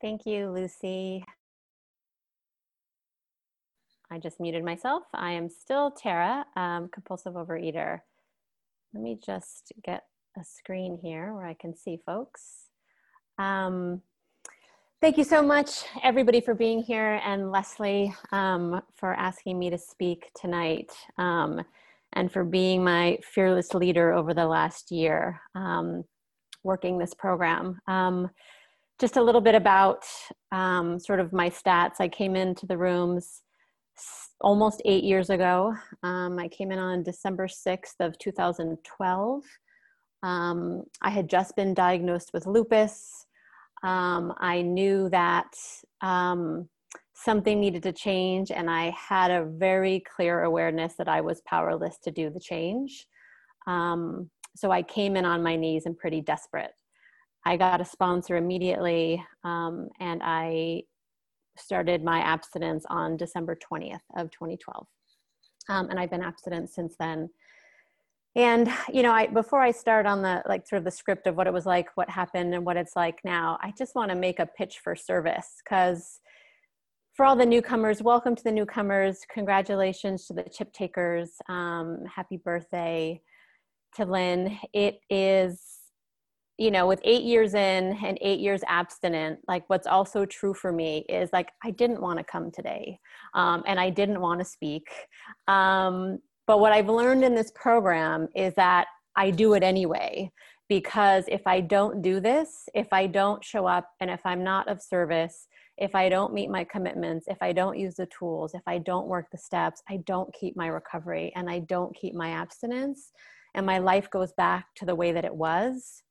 Thank you, Lucy. I just muted myself. I am still Tara, um, compulsive overeater. Let me just get a screen here where I can see folks. Um, thank you so much, everybody, for being here, and Leslie um, for asking me to speak tonight, um, and for being my fearless leader over the last year um, working this program. Just a little bit about um, sort of my stats. I came into the rooms almost eight years ago. Um, I came in on December 6th of 2012. Um, I had just been diagnosed with lupus. Um, I knew that um, something needed to change, and I had a very clear awareness that I was powerless to do the change. Um, so I came in on my knees and pretty desperate. I got a sponsor immediately, um, and I started my abstinence on December 20th of 2012. Um, and I've been abstinent since then. And you know, I before I start on the like sort of the script of what it was like, what happened, and what it's like now, I just want to make a pitch for service because for all the newcomers, welcome to the newcomers. Congratulations to the chip takers. Um, happy birthday to Lynn. It is you know, with eight years in and eight years abstinent, like what's also true for me is like I didn't want to come today um, and I didn't want to speak. Um, but what I've learned in this program is that I do it anyway because if I don't do this, if I don't show up and if I'm not of service, if I don't meet my commitments, if I don't use the tools, if I don't work the steps, I don't keep my recovery and I don't keep my abstinence, and my life goes back to the way that it was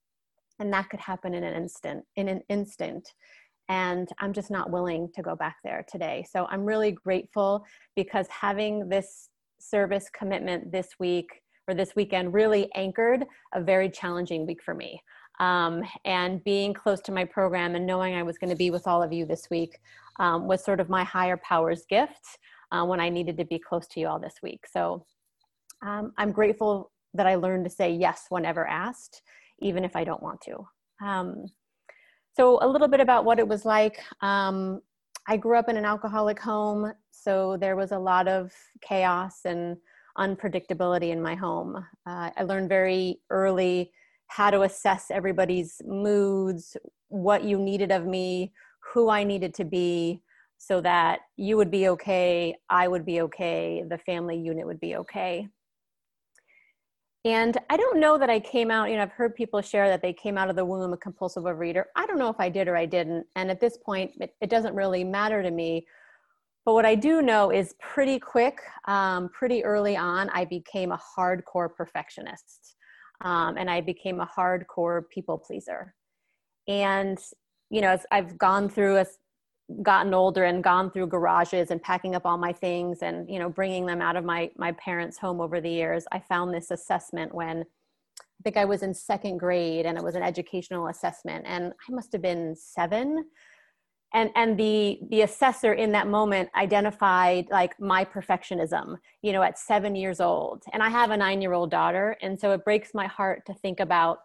and that could happen in an instant in an instant. And i'm just not willing to go back there today. So i'm really grateful because having this service commitment this week or this weekend really anchored a very challenging week for me. Um, and being close to my program and knowing i was going to be with all of you this week um, was sort of my higher powers gift uh, when i needed to be close to you all this week. So um, i'm grateful that i learned to say yes whenever asked even if I don't want to. Um, so, a little bit about what it was like. Um, I grew up in an alcoholic home, so there was a lot of chaos and unpredictability in my home. Uh, I learned very early how to assess everybody's moods, what you needed of me, who I needed to be, so that you would be okay, I would be okay, the family unit would be okay. And I don't know that I came out, you know, I've heard people share that they came out of the womb a compulsive overeater. I don't know if I did or I didn't. And at this point, it, it doesn't really matter to me. But what I do know is pretty quick, um, pretty early on, I became a hardcore perfectionist. Um, and I became a hardcore people pleaser. And, you know, as I've gone through a gotten older and gone through garages and packing up all my things and you know bringing them out of my my parents home over the years i found this assessment when i think i was in second grade and it was an educational assessment and i must have been seven. And and the the assessor in that moment identified like my perfectionism you know at seven years old. And i have a nine year old daughter and so it breaks my heart to think about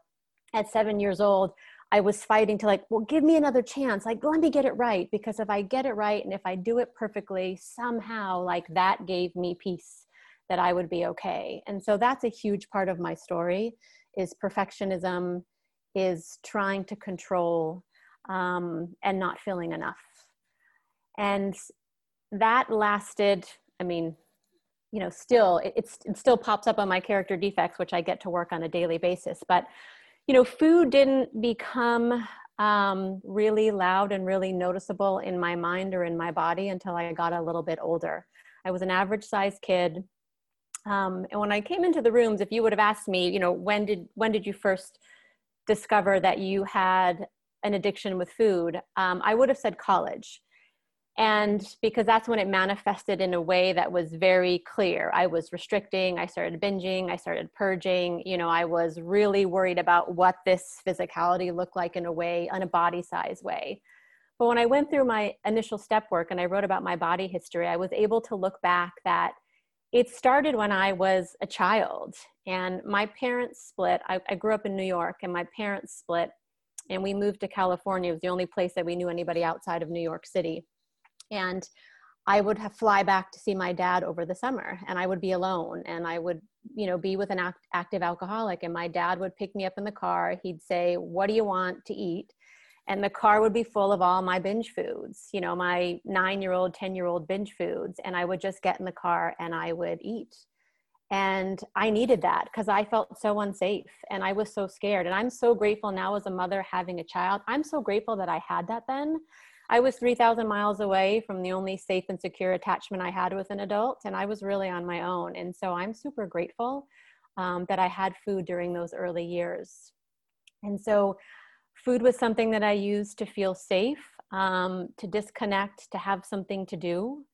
at seven years old I was fighting to like, well, give me another chance. Like, let me get it right. Because if I get it right and if I do it perfectly, somehow, like, that gave me peace that I would be okay. And so that's a huge part of my story is perfectionism, is trying to control um, and not feeling enough. And that lasted, I mean, you know, still, it, it still pops up on my character defects, which I get to work on a daily basis. But you know, food didn't become um, really loud and really noticeable in my mind or in my body until I got a little bit older. I was an average sized kid. Um, and when I came into the rooms, if you would have asked me, you know, when did when did you first discover that you had an addiction with food, um, I would have said college. And because that's when it manifested in a way that was very clear. I was restricting, I started binging, I started purging. You know, I was really worried about what this physicality looked like in a way, in a body size way. But when I went through my initial step work and I wrote about my body history, I was able to look back that it started when I was a child and my parents split. I, I, grew up in New York and my parents split and we moved to California. It was the only place that we knew anybody outside of New York City. And I would fly back to see my dad over the summer and I would be alone and I would, you know, be with an act, active alcoholic and my dad would pick me up in the car. He'd say, "What do you want to eat?" and the car would be full of all my binge foods you know my nine year old ten year old binge foods and i would just get in the car and i would eat and i needed that because i felt so unsafe and i was so scared and i'm so grateful now as a mother having a child i'm so grateful that i had that then i was 3000 miles away from the only safe and secure attachment i had with an adult and i was really on my own and so i'm super grateful um, that i had food during those early years and so food was something that I used to feel safe, um, to disconnect, to have something to do.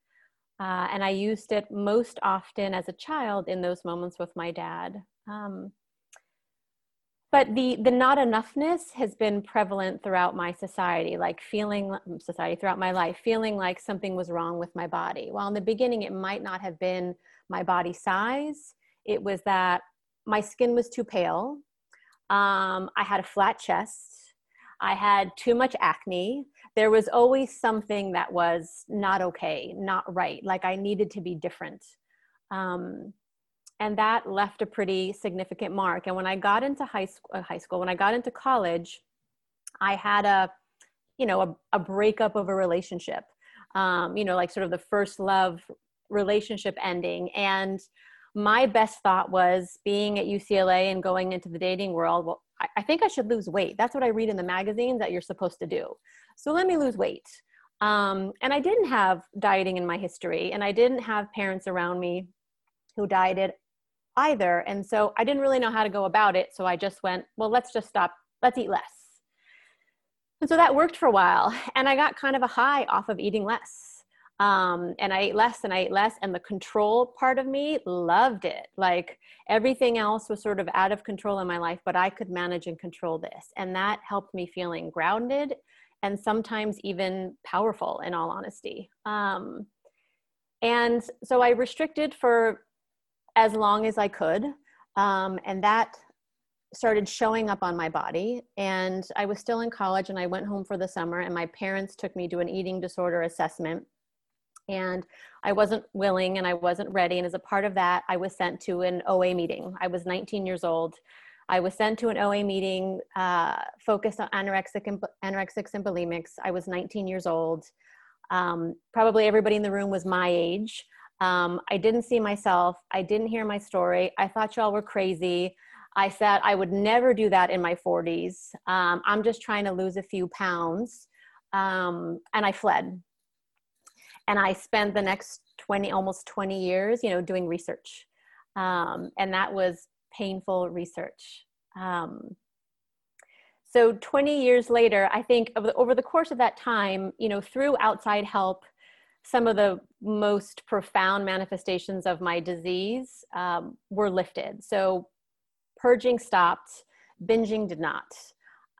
Uh, and I used it most often as a child in those moments with my dad. Um, but the the not enoughness has been prevalent throughout my society like feeling society throughout my life feeling like something was wrong with my body while in the beginning it might not have been my body size it was that my skin was too pale um, i had a flat chest I had too much acne. There was always something that was not okay, not right. Like I needed to be different. Um, and that left a pretty significant mark. And when I got into high school, uh, high school, when I got into college, I had a, you know, a, a breakup of a relationship. Um, you know, like sort of the first love relationship ending. And my best thought was being at UCLA and going into the dating world. Well, I, I think I should lose weight. That's what I read in the magazines that you're supposed to do. So let me lose weight. Um, and I didn't have dieting in my history, and I didn't have parents around me who dieted either. And so I didn't really know how to go about it. So I just went, well, let's just stop, let's eat less. And so that worked for a while. And I got kind of a high off of eating less um, and I ate less and I ate less. And the control part of me loved it. Like everything else was sort of out of control in my life, but I could manage and control this. And that helped me feeling grounded and sometimes even powerful, in all honesty. Um, and so I restricted for as long as I could. Um, and that started showing up on my body. And I was still in college and I went home for the summer, and my parents took me to an eating disorder assessment and I wasn't willing and I wasn't ready. And as a part of that, I was sent to an OA meeting. I was 19 years old. I was sent to an OA meeting uh, focused on anorexic and, anorexics and bulimics. I was 19 years old. Um, probably everybody in the room was my age. Um, I didn't see myself. I didn't hear my story. I thought y'all were crazy. I said I would never do that in my 40s. Um, I'm just trying to lose a few pounds. Um, and I fled and I spent the next 20, almost 20 years, you know, doing research. Um, and that was painful research. Um, so 20 years later, I think over the, over the course of that time, you know, through outside help, some of the most profound manifestations of my disease um, were lifted. So purging stopped, binging did not.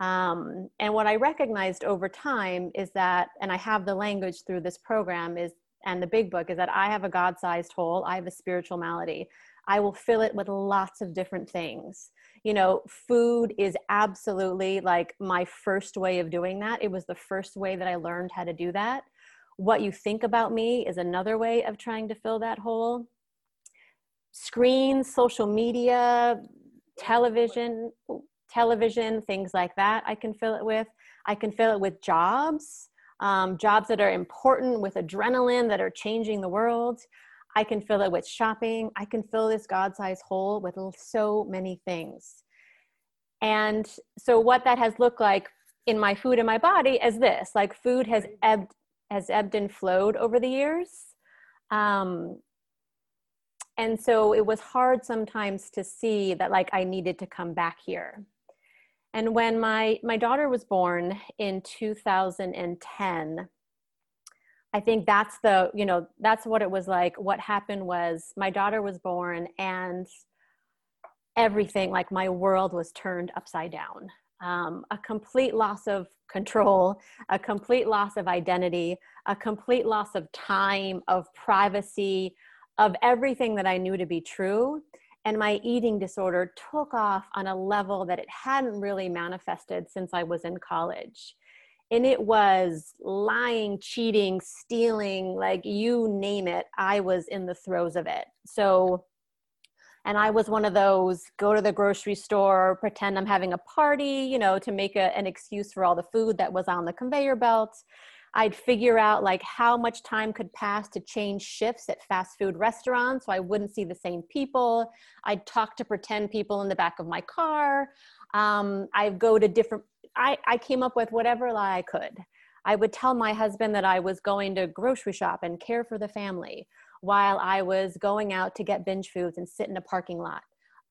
Um, and what I recognized over time is that, and I have the language through this program is, and the big book is that I have a God sized hole. I have a spiritual malady. I will fill it with lots of different things. You know, food is absolutely like my first way of doing that. It was the first way that I learned how to do that. What you think about me is another way of trying to fill that hole. Screens, social media, television, television, things like that. I can fill it with. I can fill it with jobs, um, jobs that are important with adrenaline that are changing the world. I can fill it with shopping. I can fill this God sized hole with so many things. And so, what that has looked like in my food and my body is this like, food has ebbed, has ebbed and flowed over the years. Um, and so it was hard sometimes to see that like i needed to come back here And when my, my daughter was born in 2010, I think that's the, you know, that's what it was like. What happened was my daughter was born and everything, like my world was turned upside down. Um, a complete loss of control, a complete loss of identity, a complete loss of time, of privacy, of everything that I knew to be true. And my eating disorder took off on a level that it hadn't really manifested since I was in college. And it was lying, cheating, stealing, like you name it, I was in the throes of it. So, and I was one of those go to the grocery store, pretend I'm having a party, you know, to make a, an excuse for all the food that was on the conveyor belt. I'd figure out like how much time could pass to change shifts at fast food restaurants so I wouldn't see the same people. I'd talk to pretend people in the back of my car. Um, I'd go to different, I, I came up with whatever lie I could. I would tell my husband that I was going to grocery shop and care for the family while I was going out to get binge foods and sit in a parking lot.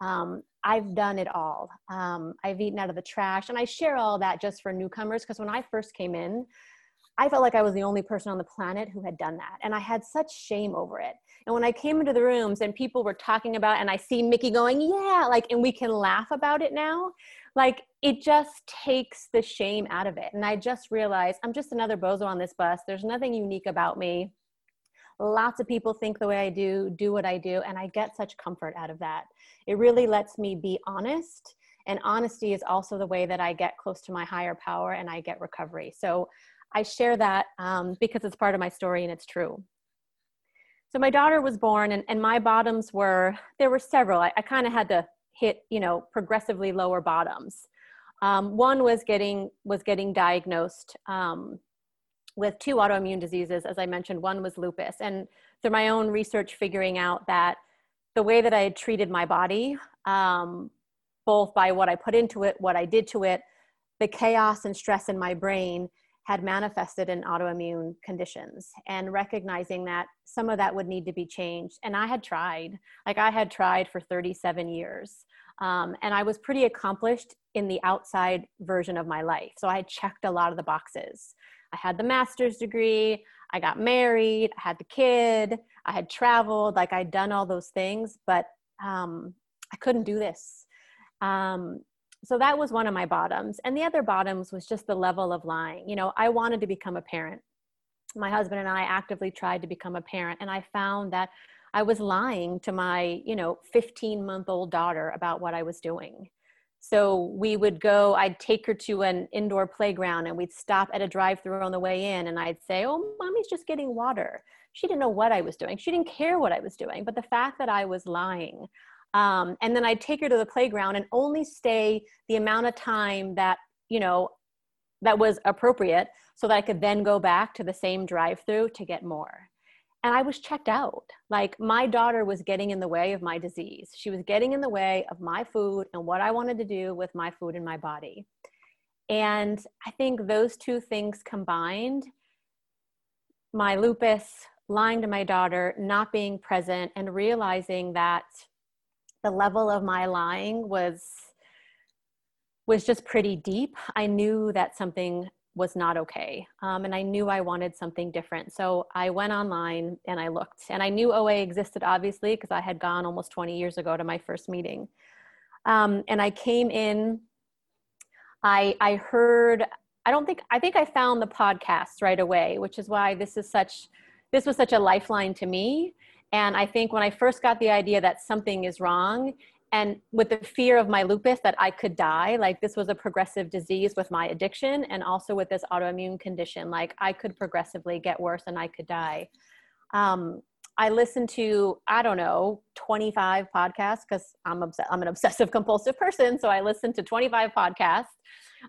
Um, I've done it all. Um, I've eaten out of the trash, and I share all that just for newcomers because when I first came in, I felt like I was the only person on the planet who had done that. And I had such shame over it. And when I came into the rooms and people were talking about, and I see Mickey going, yeah, like, and we can laugh about it now, like, it just takes the shame out of it. And I just realized I'm just another bozo on this bus. There's nothing unique about me. Lots of people think the way I do, do what I do, and I get such comfort out of that. It really lets me be honest. And honesty is also the way that I get close to my higher power and I get recovery. So I share that um, because it's part of my story and it's true. So my daughter was born, and, and my bottoms were there were several. I, I kind of had to hit you know progressively lower bottoms. Um, one was getting was getting diagnosed um, with two autoimmune diseases, as I mentioned. One was lupus, and through my own research, figuring out that the way that I had treated my body, um, both by what I put into it, what I did to it, the chaos and stress in my brain, had manifested in autoimmune conditions and recognizing that some of that would need to be changed. And I had tried, like I had tried for 37 years. Um, and I was pretty accomplished in the outside version of my life. So I had checked a lot of the boxes. I had the master's degree, I got married, I had the kid, I had traveled, like I'd done all those things, but um, I couldn't do this. Um, so that was one of my bottoms. And the other bottoms was just the level of lying. You know i wanted to become a parent. My husband and i actively tried to become a parent and i found that i was lying to my you know 15 month old daughter about what i was doing so we would go i'd take her to an indoor playground and we'd stop at a drive through on the way in and i'd say oh mommy's just getting water she didn't know what i was doing she didn't care what i was doing but the fact that i was lying um, and then I'd take her to the playground and only stay the amount of time that, you know, that was appropriate so that I could then go back to the same drive through to get more. And I was checked out. Like my daughter was getting in the way of my disease. She was getting in the way of my food and what I wanted to do with my food in my body. And I think those two things combined my lupus, lying to my daughter, not being present, and realizing that the level of my lying was was just pretty deep i knew that something was not okay um, and i knew i wanted something different. So i went online and i looked and i knew oa existed obviously because i had gone almost 20 years ago to my first meeting. Um, and i came in i i heard i don't think i think i found the podcast right away which is why this is such this was such a lifeline to me. And I think when I first got the idea that something is wrong, and with the fear of my lupus that I could die, like this was a progressive disease with my addiction, and also with this autoimmune condition, like I could progressively get worse and I could die. Um, I listened to I don't know 25 podcasts because I'm obs- I'm an obsessive compulsive person, so I listened to 25 podcasts.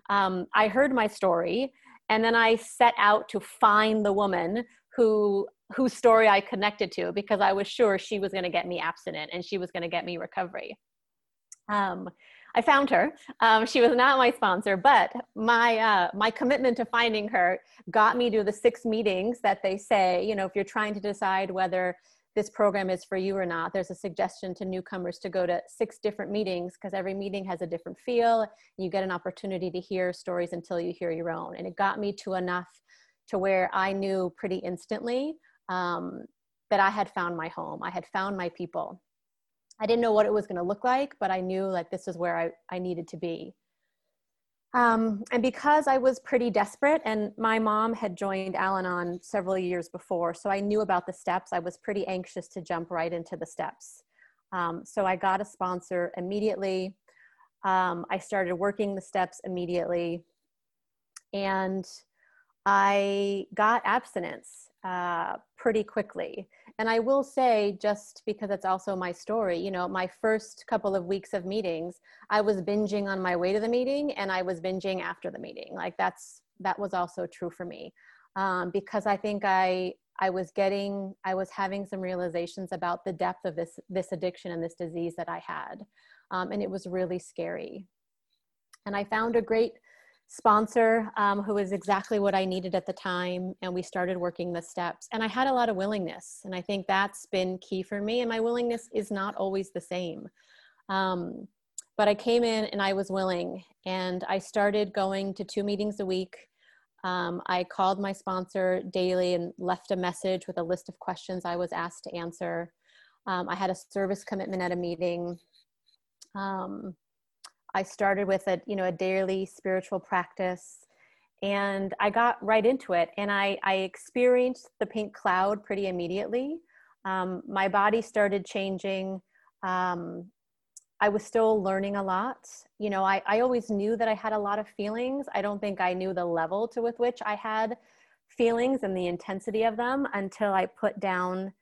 Um, I heard my story, and then I set out to find the woman who whose story I connected to because I was sure she was going to get me abstinent and she was going to get me recovery. Um, I found her. Um, she was not my sponsor, but my uh, my commitment to finding her got me to the six meetings that they say. You know, if you're trying to decide whether this program is for you or not. There's a suggestion to newcomers to go to six different meetings because every meeting has a different feel. You get an opportunity to hear stories until you hear your own. And it got me to enough to where I knew pretty instantly um, that I had found my home. I had found my people. I didn't know what it was going to look like, but I knew like this is where I, I needed to be. Um, and because I was pretty desperate, and my mom had joined Al Anon several years before, so I knew about the steps, I was pretty anxious to jump right into the steps. Um, so I got a sponsor immediately. Um, I started working the steps immediately. And I got abstinence uh, pretty quickly. And I will say, just because it's also my story, you know, my first couple of weeks of meetings, I was binging on my way to the meeting and I was binging after the meeting. Like that's, that was also true for me. Um, because I think I, I was getting, I was having some realizations about the depth of this, this addiction and this disease that I had. Um, and it was really scary. And I found a great sponsor um, who was exactly what I needed at the time. And we started working the steps. And I had a lot of willingness. And I think that's been key for me. And my willingness is not always the same. Um, but I came in and I was willing. And I started going to two meetings a week. Um, I called my sponsor daily and left a message with a list of questions I was asked to answer. Um, I had a service commitment at a meeting. Um, I started with a you know a daily spiritual practice, and I got right into it. And I I experienced the pink cloud pretty immediately. Um, my body started changing. Um, I was still learning a lot. You know, I, I always knew that I had a lot of feelings. I don't think I knew the level to with which I had feelings and the intensity of them until I put down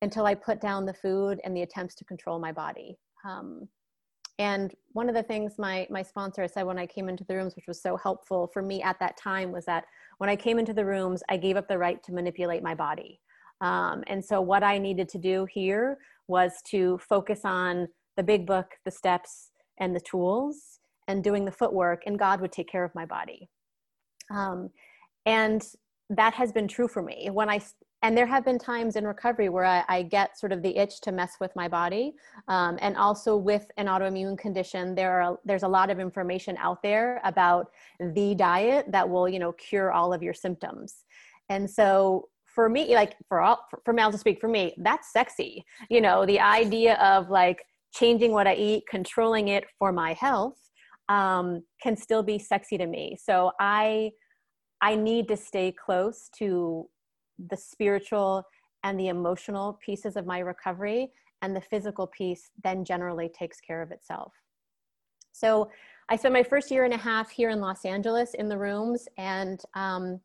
until I put down the food and the attempts to control my body. Um, and one of the things my my sponsor said when I came into the rooms, which was so helpful for me at that time, was that when I came into the rooms, I gave up the right to manipulate my body. Um, and so what I needed to do here was to focus on the big book, the steps, and the tools, and doing the footwork, and God would take care of my body. Um, and that has been true for me. When I and there have been times in recovery where I, I, get sort of the itch to mess with my body. Um, and also with an autoimmune condition there are there's a lot of information out there about the diet that will you know cure all of your symptoms. And so for me like for all for, Mel to speak for me that's sexy. You know the idea of like changing what i eat controlling it for my health um, can still be sexy to me. So i i need to stay close to the spiritual and the emotional pieces of my recovery and the physical piece then generally takes care of itself. So i spent my first year and a half here in los angeles in the rooms and um,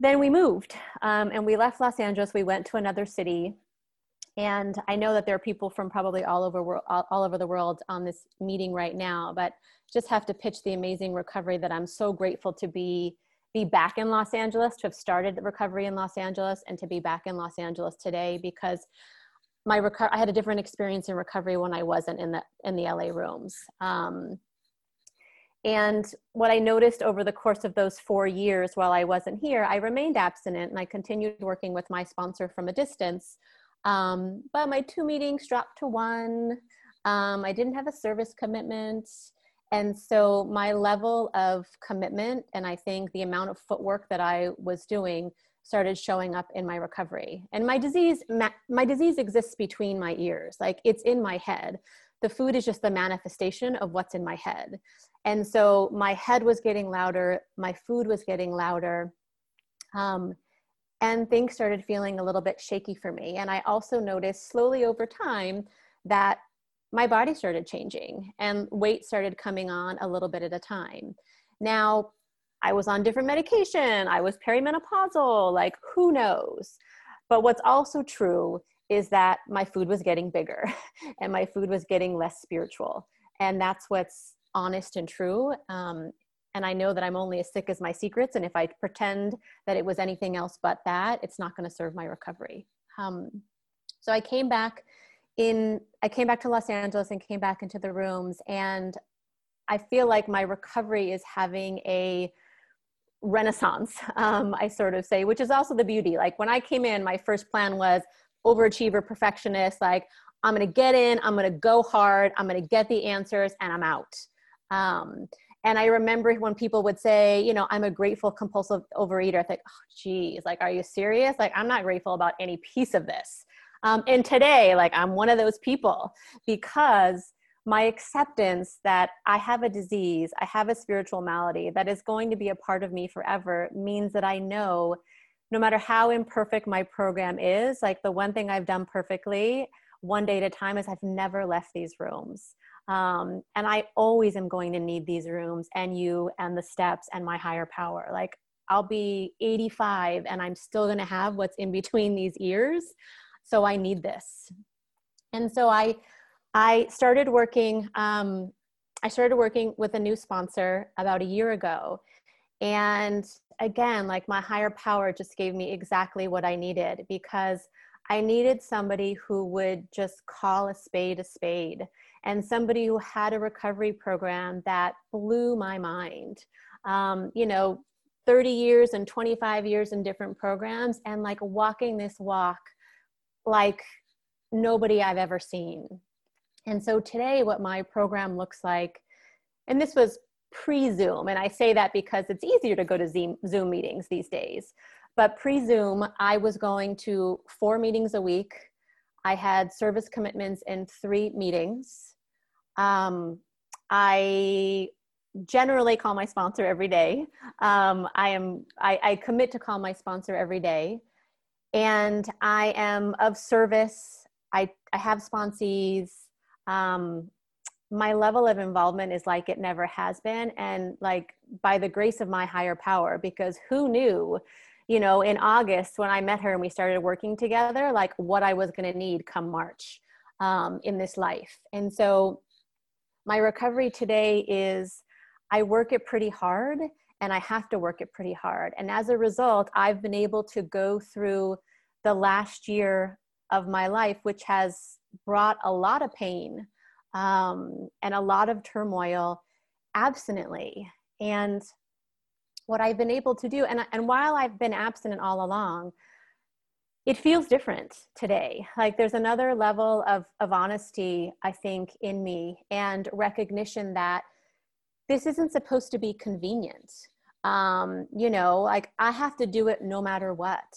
then we moved. Um, and we left los angeles we went to another city and i know that there are people from probably all over all, all over the world on this meeting right now but just have to pitch the amazing recovery that i'm so grateful to be be back in Los Angeles, to have started recovery in Los Angeles, and to be back in Los Angeles today because my reco- I had a different experience in recovery when I wasn't in the in the LA rooms. Um, and what I noticed over the course of those four years while I wasn't here, I remained abstinent and I continued working with my sponsor from a distance. Um, but my two meetings dropped to one. Um, I didn't have a service commitment. And so my level of commitment and I think the amount of footwork that I was doing started showing up in my recovery. And my disease my disease exists between my ears. Like it's in my head. The food is just the manifestation of what's in my head. And so my head was getting louder, my food was getting louder. Um, and things started feeling a little bit shaky for me. And I also noticed slowly over time that my body started changing and weight started coming on a little bit at a time. Now, I was on different medication, I was perimenopausal, like who knows? But what's also true is that my food was getting bigger and my food was getting less spiritual. And that's what's honest and true. Um, and I know that I'm only as sick as my secrets. And if I pretend that it was anything else but that, it's not going to serve my recovery. Um, so I came back in i came back to los angeles and came back into the rooms and i feel like my recovery is having a renaissance um, i sort of say which is also the beauty. Like when i came in my first plan was overachiever perfectionist like i'm to get in i'm to go hard i'm to get the answers and i'm out. Um, and i remember when people would say you know i'm a grateful compulsive overeater. I think oh geez like are you serious? Like i'm not grateful about any piece of this um, and today like i'm one of those people because my acceptance that I have a disease, I have a spiritual malady that is going to be a part of me forever means that I know no matter how imperfect my program is, like the one thing I've done perfectly one day at a time is I've never left these rooms. Um, and I always am going to need these rooms and you and the steps and my higher power. Like I'll be 85 and I'm still going to have what's in between these ears. So I need this. And so I, I started working. Um, I started working with a new sponsor about a year ago, and again, like my higher power just gave me exactly what I needed because I needed somebody who would just call a spade a spade and somebody who had a recovery program that blew my mind. Um, you know, 30 years and 25 years in different programs and like walking this walk like nobody I've ever seen. And so today, what my program looks like, and this was pre Zoom, and I say that because it's easier to go to Zoom meetings these days. But pre Zoom, I was going to four meetings a week. I had service commitments in three meetings. Um, I generally call my sponsor every day. Um, I am I, I commit to call my sponsor every day, and I am of service. I I have sponsees um, my level of involvement is like it never has been and like by the grace of my higher power because who knew you know in august when i met her and we started working together like what i was going to need come march um, in this life and so my recovery today is i work it pretty hard and i have to work it pretty hard and as a result i've been able to go through the last year of my life which has brought a lot of pain um, and a lot of turmoil abstinently. And what I've been able to do, and, and while I've been abstinent all along, it feels different today. Like there's another level of, of honesty, I think, in me and recognition that this isn't supposed to be convenient. Um, you know, like I have to do it no matter what.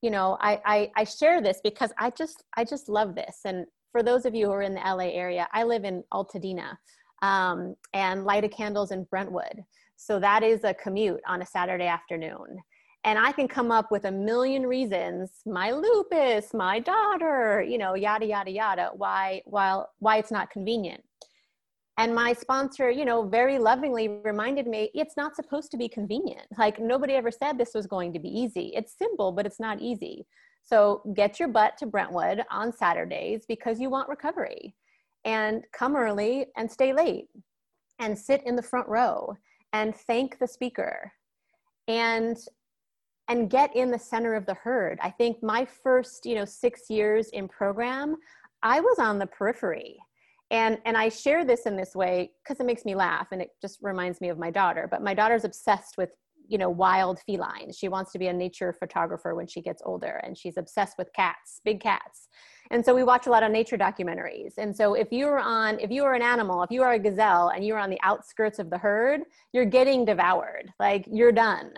You know I, I i share this because i just i just love this. And for those of you who are in the la area i live in altadena um, and light a candles in brentwood. So that is a commute on a saturday afternoon. And i can come up with a million reasons my lupus my daughter you know yada yada yada why while why it's not convenient and my sponsor you know very lovingly reminded me it's not supposed to be convenient. Like nobody ever said this was going to be easy. It's simple but it's not easy. So get your butt to brentwood on saturdays because you want recovery. And come early and stay late and sit in the front row and thank the speaker and and get in the center of the herd. I think my first you know 6 years in program i was on the periphery and and i share this in this way because it makes me laugh and it just reminds me of my daughter but my daughter's obsessed with you know wild felines she wants to be a nature photographer when she gets older and she's obsessed with cats big cats. And so we watch a lot of nature documentaries. And so if you're on if you are an animal if you are a gazelle and you're on the outskirts of the herd you're getting devoured. Like you're done.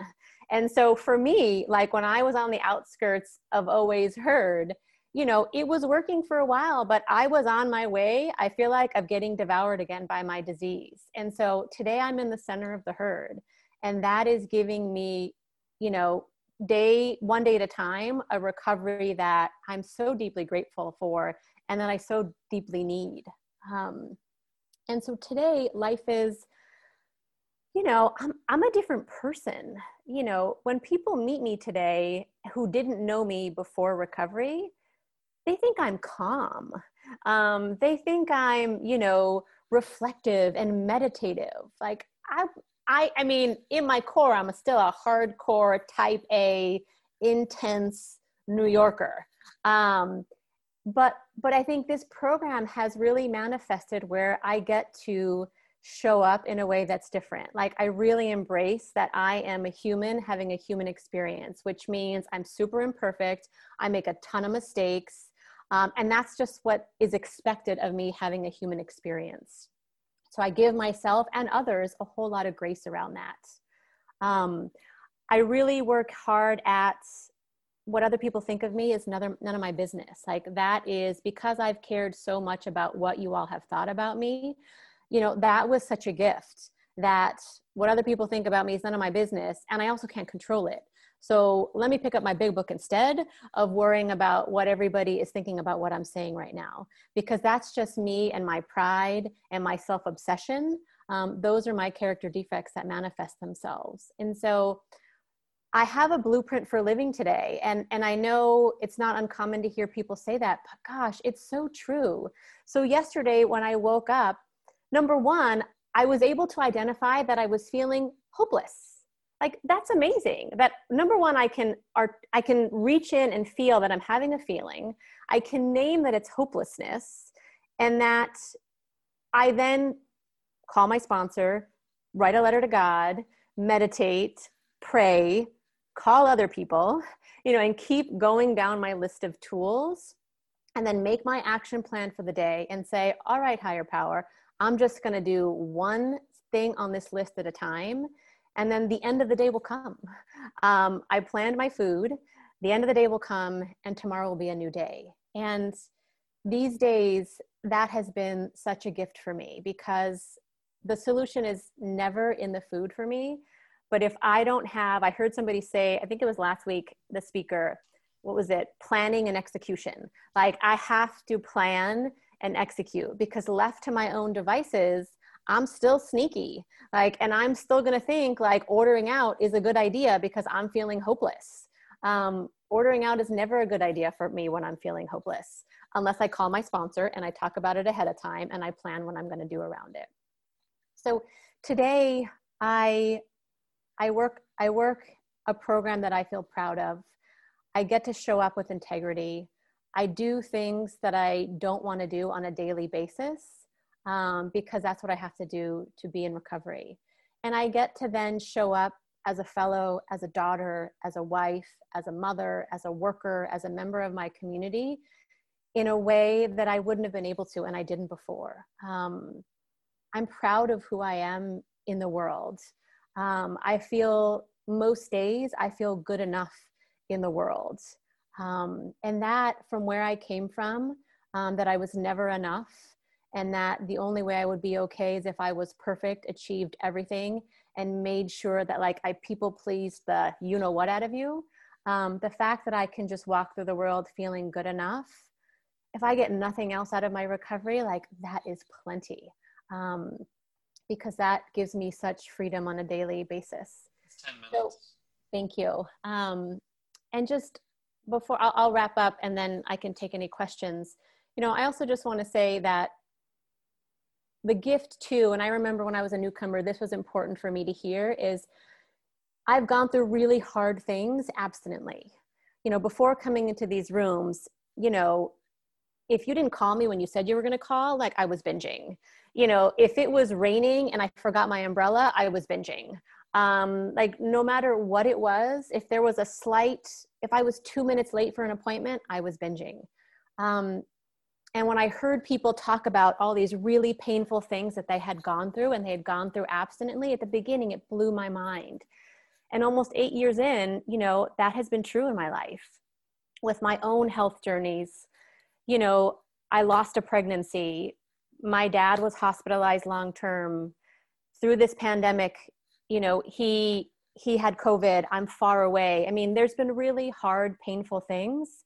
And so for me like when i was on the outskirts of always herd you know, it was working for a while, but I was on my way, I feel like, of getting devoured again by my disease. And so today I'm in the center of the herd. And that is giving me, you know, day, one day at a time, a recovery that I'm so deeply grateful for and that I so deeply need. Um, and so today, life is, you know, I'm, I'm a different person. You know, when people meet me today who didn't know me before recovery, they think I'm calm. Um, they think I'm, you know, reflective and meditative. Like I, I, I mean, in my core, I'm still a hardcore type A, intense New Yorker. Um, but but I think this program has really manifested where I get to show up in a way that's different. Like I really embrace that I am a human having a human experience, which means I'm super imperfect. I make a ton of mistakes. Um, and that's just what is expected of me having a human experience. So I give myself and others a whole lot of grace around that. Um, I really work hard at what other people think of me is none, none of my business. Like that is because I've cared so much about what you all have thought about me. You know, that was such a gift that what other people think about me is none of my business. And I also can't control it. So let me pick up my big book instead of worrying about what everybody is thinking about what I'm saying right now, because that's just me and my pride and my self obsession. Um, those are my character defects that manifest themselves. And so I have a blueprint for living today. And, and I know it's not uncommon to hear people say that, but gosh, it's so true. So, yesterday when I woke up, number one, I was able to identify that I was feeling hopeless. Like that's amazing. That number one, I can art, I can reach in and feel that I'm having a feeling. I can name that it's hopelessness, and that I then call my sponsor, write a letter to God, meditate, pray, call other people, you know, and keep going down my list of tools and then make my action plan for the day and say, all right, higher power, I'm just going to do one thing on this list at a time. And then the end of the day will come. Um, I planned my food. The end of the day will come, and tomorrow will be a new day. And these days, that has been such a gift for me because the solution is never in the food for me. But if I don't have, I heard somebody say, I think it was last week, the speaker, what was it? Planning and execution. Like I have to plan and execute because left to my own devices, I'm still sneaky. Like, and I'm still going to think like ordering out is a good idea because I'm feeling hopeless. Um, ordering out is never a good idea for me when I'm feeling hopeless, unless I call my sponsor and I talk about it ahead of time and I plan what I'm going to do around it. So today, I I work I work a program that I feel proud of. I get to show up with integrity. I do things that I don't want to do on a daily basis um, because that's what I have to do to be in recovery. And I get to then show up as a fellow, as a daughter, as a wife, as a mother, as a worker, as a member of my community in a way that I wouldn't have been able to and I didn't before. Um, I'm proud of who I am in the world um, I feel most days I feel good enough in the world. Um, and that from where I came from, um, that I was never enough, and that the only way I would be okay is if I was perfect, achieved everything, and made sure that like I people pleased the you know what out of you. Um, the fact that I can just walk through the world feeling good enough, if I get nothing else out of my recovery, like that is plenty. Um, because that gives me such freedom on a daily basis. 10 minutes. So, thank you. Um, and just before I'll, I'll wrap up and then I can take any questions. You know, I also just want to say that the gift too, and I remember when I was a newcomer, this was important for me to hear is I've gone through really hard things abstinently. You know, before coming into these rooms, you know, if you didn't call me when you said you were going to call, like I was binging you know, if it was raining and I forgot my umbrella, I was binging. Um, like no matter what it was, if there was a slight, if I was two minutes late for an appointment, I was binging. Um, and when I heard people talk about all these really painful things that they had gone through and they had gone through abstinently at the beginning, it blew my mind. And almost eight years in, you know, that has been true in my life. With my own health journeys. You know, I lost a pregnancy. My dad was hospitalized long term through this pandemic you know he he had covid. I'm far away. I mean there's been really hard painful things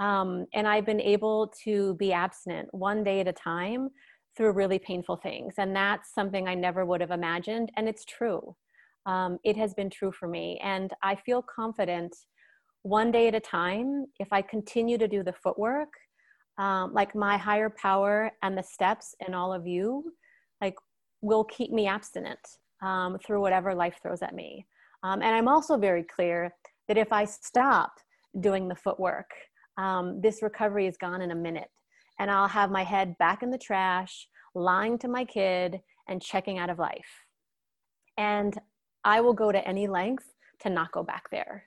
um, and i've been able to be abstinent one day at a time through really painful things and that's something i never would have imagined and it's true. Um, it has been true for me and i feel confident one day at a time if i continue to do the footwork um, like my higher power and the steps and all of you like will keep me abstinent um, through whatever life throws at me. Um, and i'm also very clear that if i stop doing the footwork um, this recovery is gone in a minute and i'll have my head back in the trash lying to my kid and checking out of life. And I will go to any length to not go back there.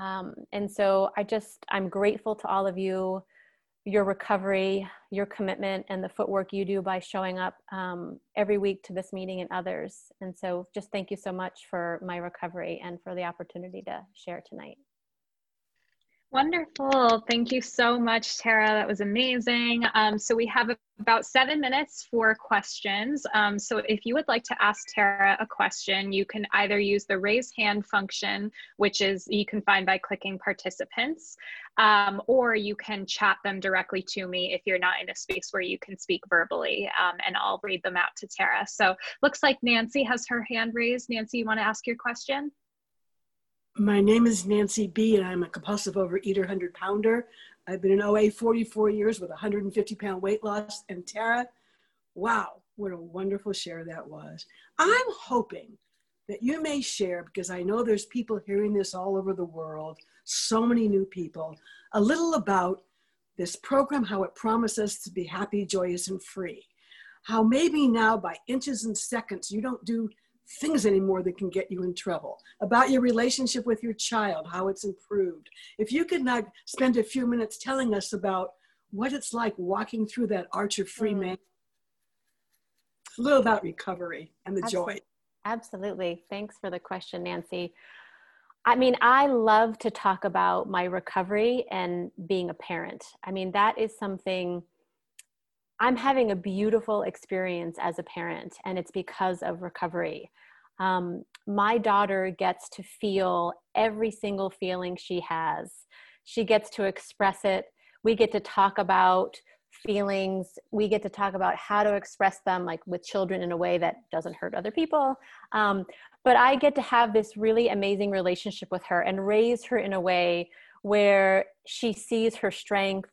Um, and so I just, I'm grateful to all of you, your recovery, your commitment, and the footwork you do by showing up um, every week to this meeting and others. And so just thank you so much for my recovery and for the opportunity to share tonight. Wonderful. Thank you so much, Tara. That was amazing. Um, so we have about seven minutes for questions. Um, so if you would like to ask Tara a question, you can either use the raise hand function, which is you can find by clicking participants, um, or you can chat them directly to me if you're not in a space where you can speak verbally, um, and I'll read them out to Tara. So looks like Nancy has her hand raised. Nancy, you want to ask your question? My name is Nancy B, and I'm a compulsive overeater, 100 pounder. I've been in OA 44 years with 150 pound weight loss. And Tara, wow, what a wonderful share that was. I'm hoping that you may share, because I know there's people hearing this all over the world, so many new people, a little about this program, how it promises to be happy, joyous, and free. How maybe now by inches and seconds, you don't do things anymore that can get you in trouble, about your relationship with your child, how it's improved. If you could not spend a few minutes telling us about what it's like walking through that arch of free mm. man, a little about recovery and the Absolutely. joy. Absolutely. Thanks for the question, Nancy. I mean, I love to talk about my recovery and being a parent. I mean, that is something I'm having a beautiful experience as a parent, and it's because of recovery. Um, my daughter gets to feel every single feeling she has. She gets to express it. We get to talk about feelings. We get to talk about how to express them, like with children, in a way that doesn't hurt other people. Um, but I get to have this really amazing relationship with her and raise her in a way where she sees her strength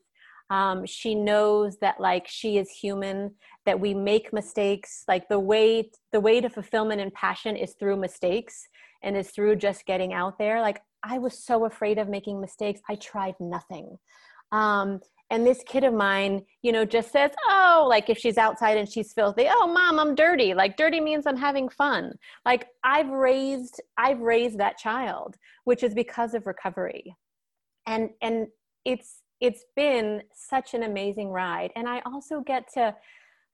um, she knows that like she is human that we make mistakes. Like the way the way to fulfillment and passion is through mistakes and is through just getting out there. Like i was so afraid of making mistakes. I tried nothing. Um, and this kid of mine you know just says oh like if she's outside and she's filthy oh mom i'm dirty. Like dirty means i'm having fun. Like i've raised i've raised that child which is because of recovery. And and it's it's been such an amazing ride. And i also get to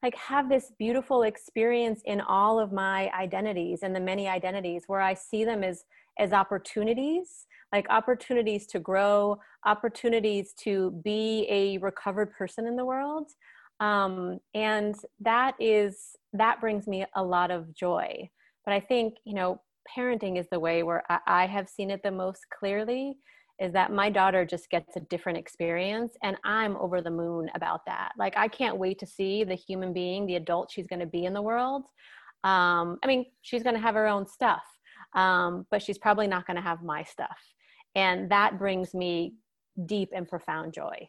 like have this beautiful experience in all of my identities and the many identities where i see them as as opportunities like opportunities to grow opportunities to be a recovered person in the world. Um, and that is that brings me a lot of joy. But i think you know parenting is the way where I, I have seen it the most clearly is that my daughter just gets a different experience and i'm over the moon about that like i can't wait to see the human being the adult she's going to be in the world um, i mean she's going to have her own stuff um, but she's probably not going to have my stuff and that brings me deep and profound joy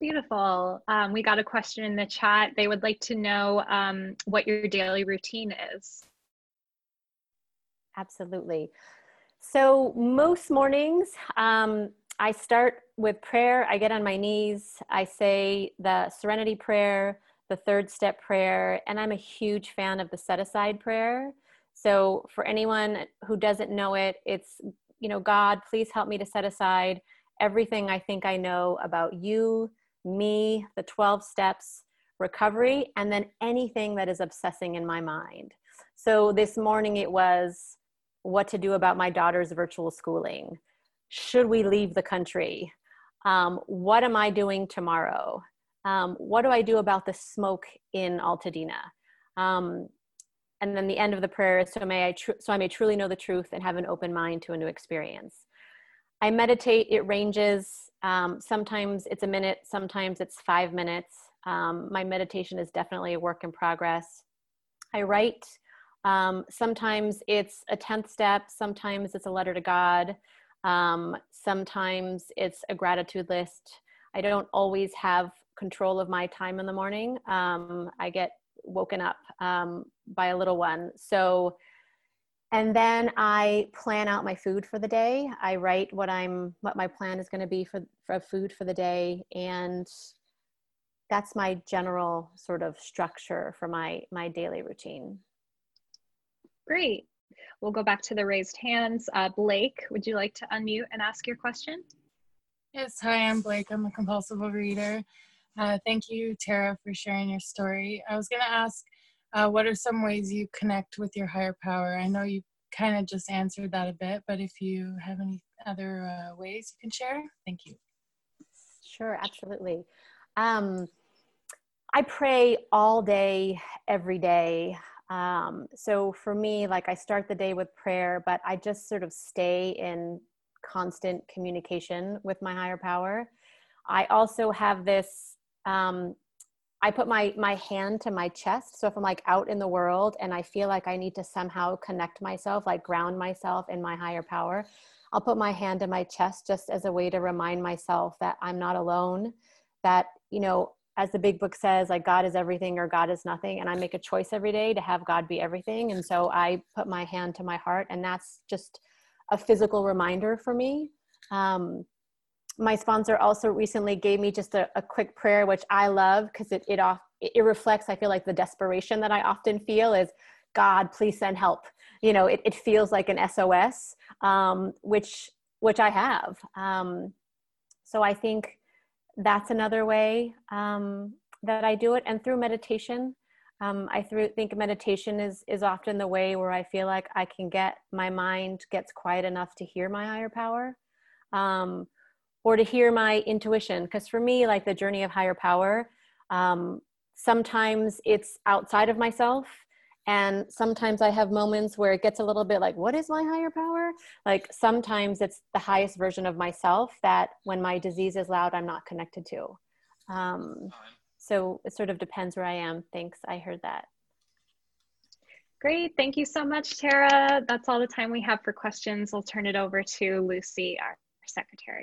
Beautiful. Um, we got a question in the chat. They would like to know um, what your daily routine is. Absolutely. So, most mornings, um, I start with prayer. I get on my knees. I say the serenity prayer, the third step prayer, and I'm a huge fan of the set aside prayer. So, for anyone who doesn't know it, it's, you know, God, please help me to set aside everything I think I know about you, me, the 12 steps, recovery, and then anything that is obsessing in my mind. So, this morning it was, what to do about my daughter's virtual schooling. Should we leave the country? Um, what am I doing tomorrow? Um, what do I do about the smoke in Altadena? Um, and then the end of the prayer is so may I tr- so I may truly know the truth and have an open mind to a new experience. I meditate. It ranges. Um, sometimes it's a minute. Sometimes it's five minutes. Um, my meditation is definitely a work in progress. I write um, sometimes it's a 10th step, sometimes it's a letter to God, um, sometimes it's a gratitude list. I don't always have control of my time in the morning. Um, I get woken up um, by a little one. So, and then I plan out my food for the day. I write what I'm, what my plan is going to be for, for food for the day. And that's my general sort of structure for my my daily routine. Great. We'll go back to the raised hands. Uh, Blake, would you like to unmute and ask your question? Yes, hi, I'm Blake. I'm a compulsive overeater. Uh, thank you, Tara, for sharing your story. I was going to ask, uh, what are some ways you connect with your higher power? I know you kind of just answered that a bit, but if you have any other uh, ways you can share, thank you. Sure, absolutely. Um, I pray all day, every day. Um, so for me, like I start the day with prayer, but I just sort of stay in constant communication with my higher power. I also have this um, I put my my hand to my chest. So if I'm like out in the world and I feel like I need to somehow connect myself, like ground myself in my higher power, I'll put my hand to my chest just as a way to remind myself that I'm not alone, that you know, as the big book says, like God is everything or God is nothing, and I make a choice every day to have God be everything. And so I put my hand to my heart, and that's just a physical reminder for me. Um, my sponsor also recently gave me just a, a quick prayer, which I love because it it off it reflects. I feel like the desperation that I often feel is, God, please send help. You know, it, it feels like an SOS, um, which which I have. Um, so I think that's another way um, that I do it, and through meditation. Um, I through, think meditation is is often the way where I feel like I can get my mind gets quiet enough to hear my higher power. Um, or to hear my intuition because for me like the journey of higher power um, sometimes it's outside of myself and sometimes i have moments where it gets a little bit like what is my higher power like sometimes it's the highest version of myself that when my disease is loud i'm not connected to um, so it sort of depends where i am thanks i heard that Great. Thank you so much, Tara. That's all the time we have for questions. We'll turn it over to Lucy, our secretary.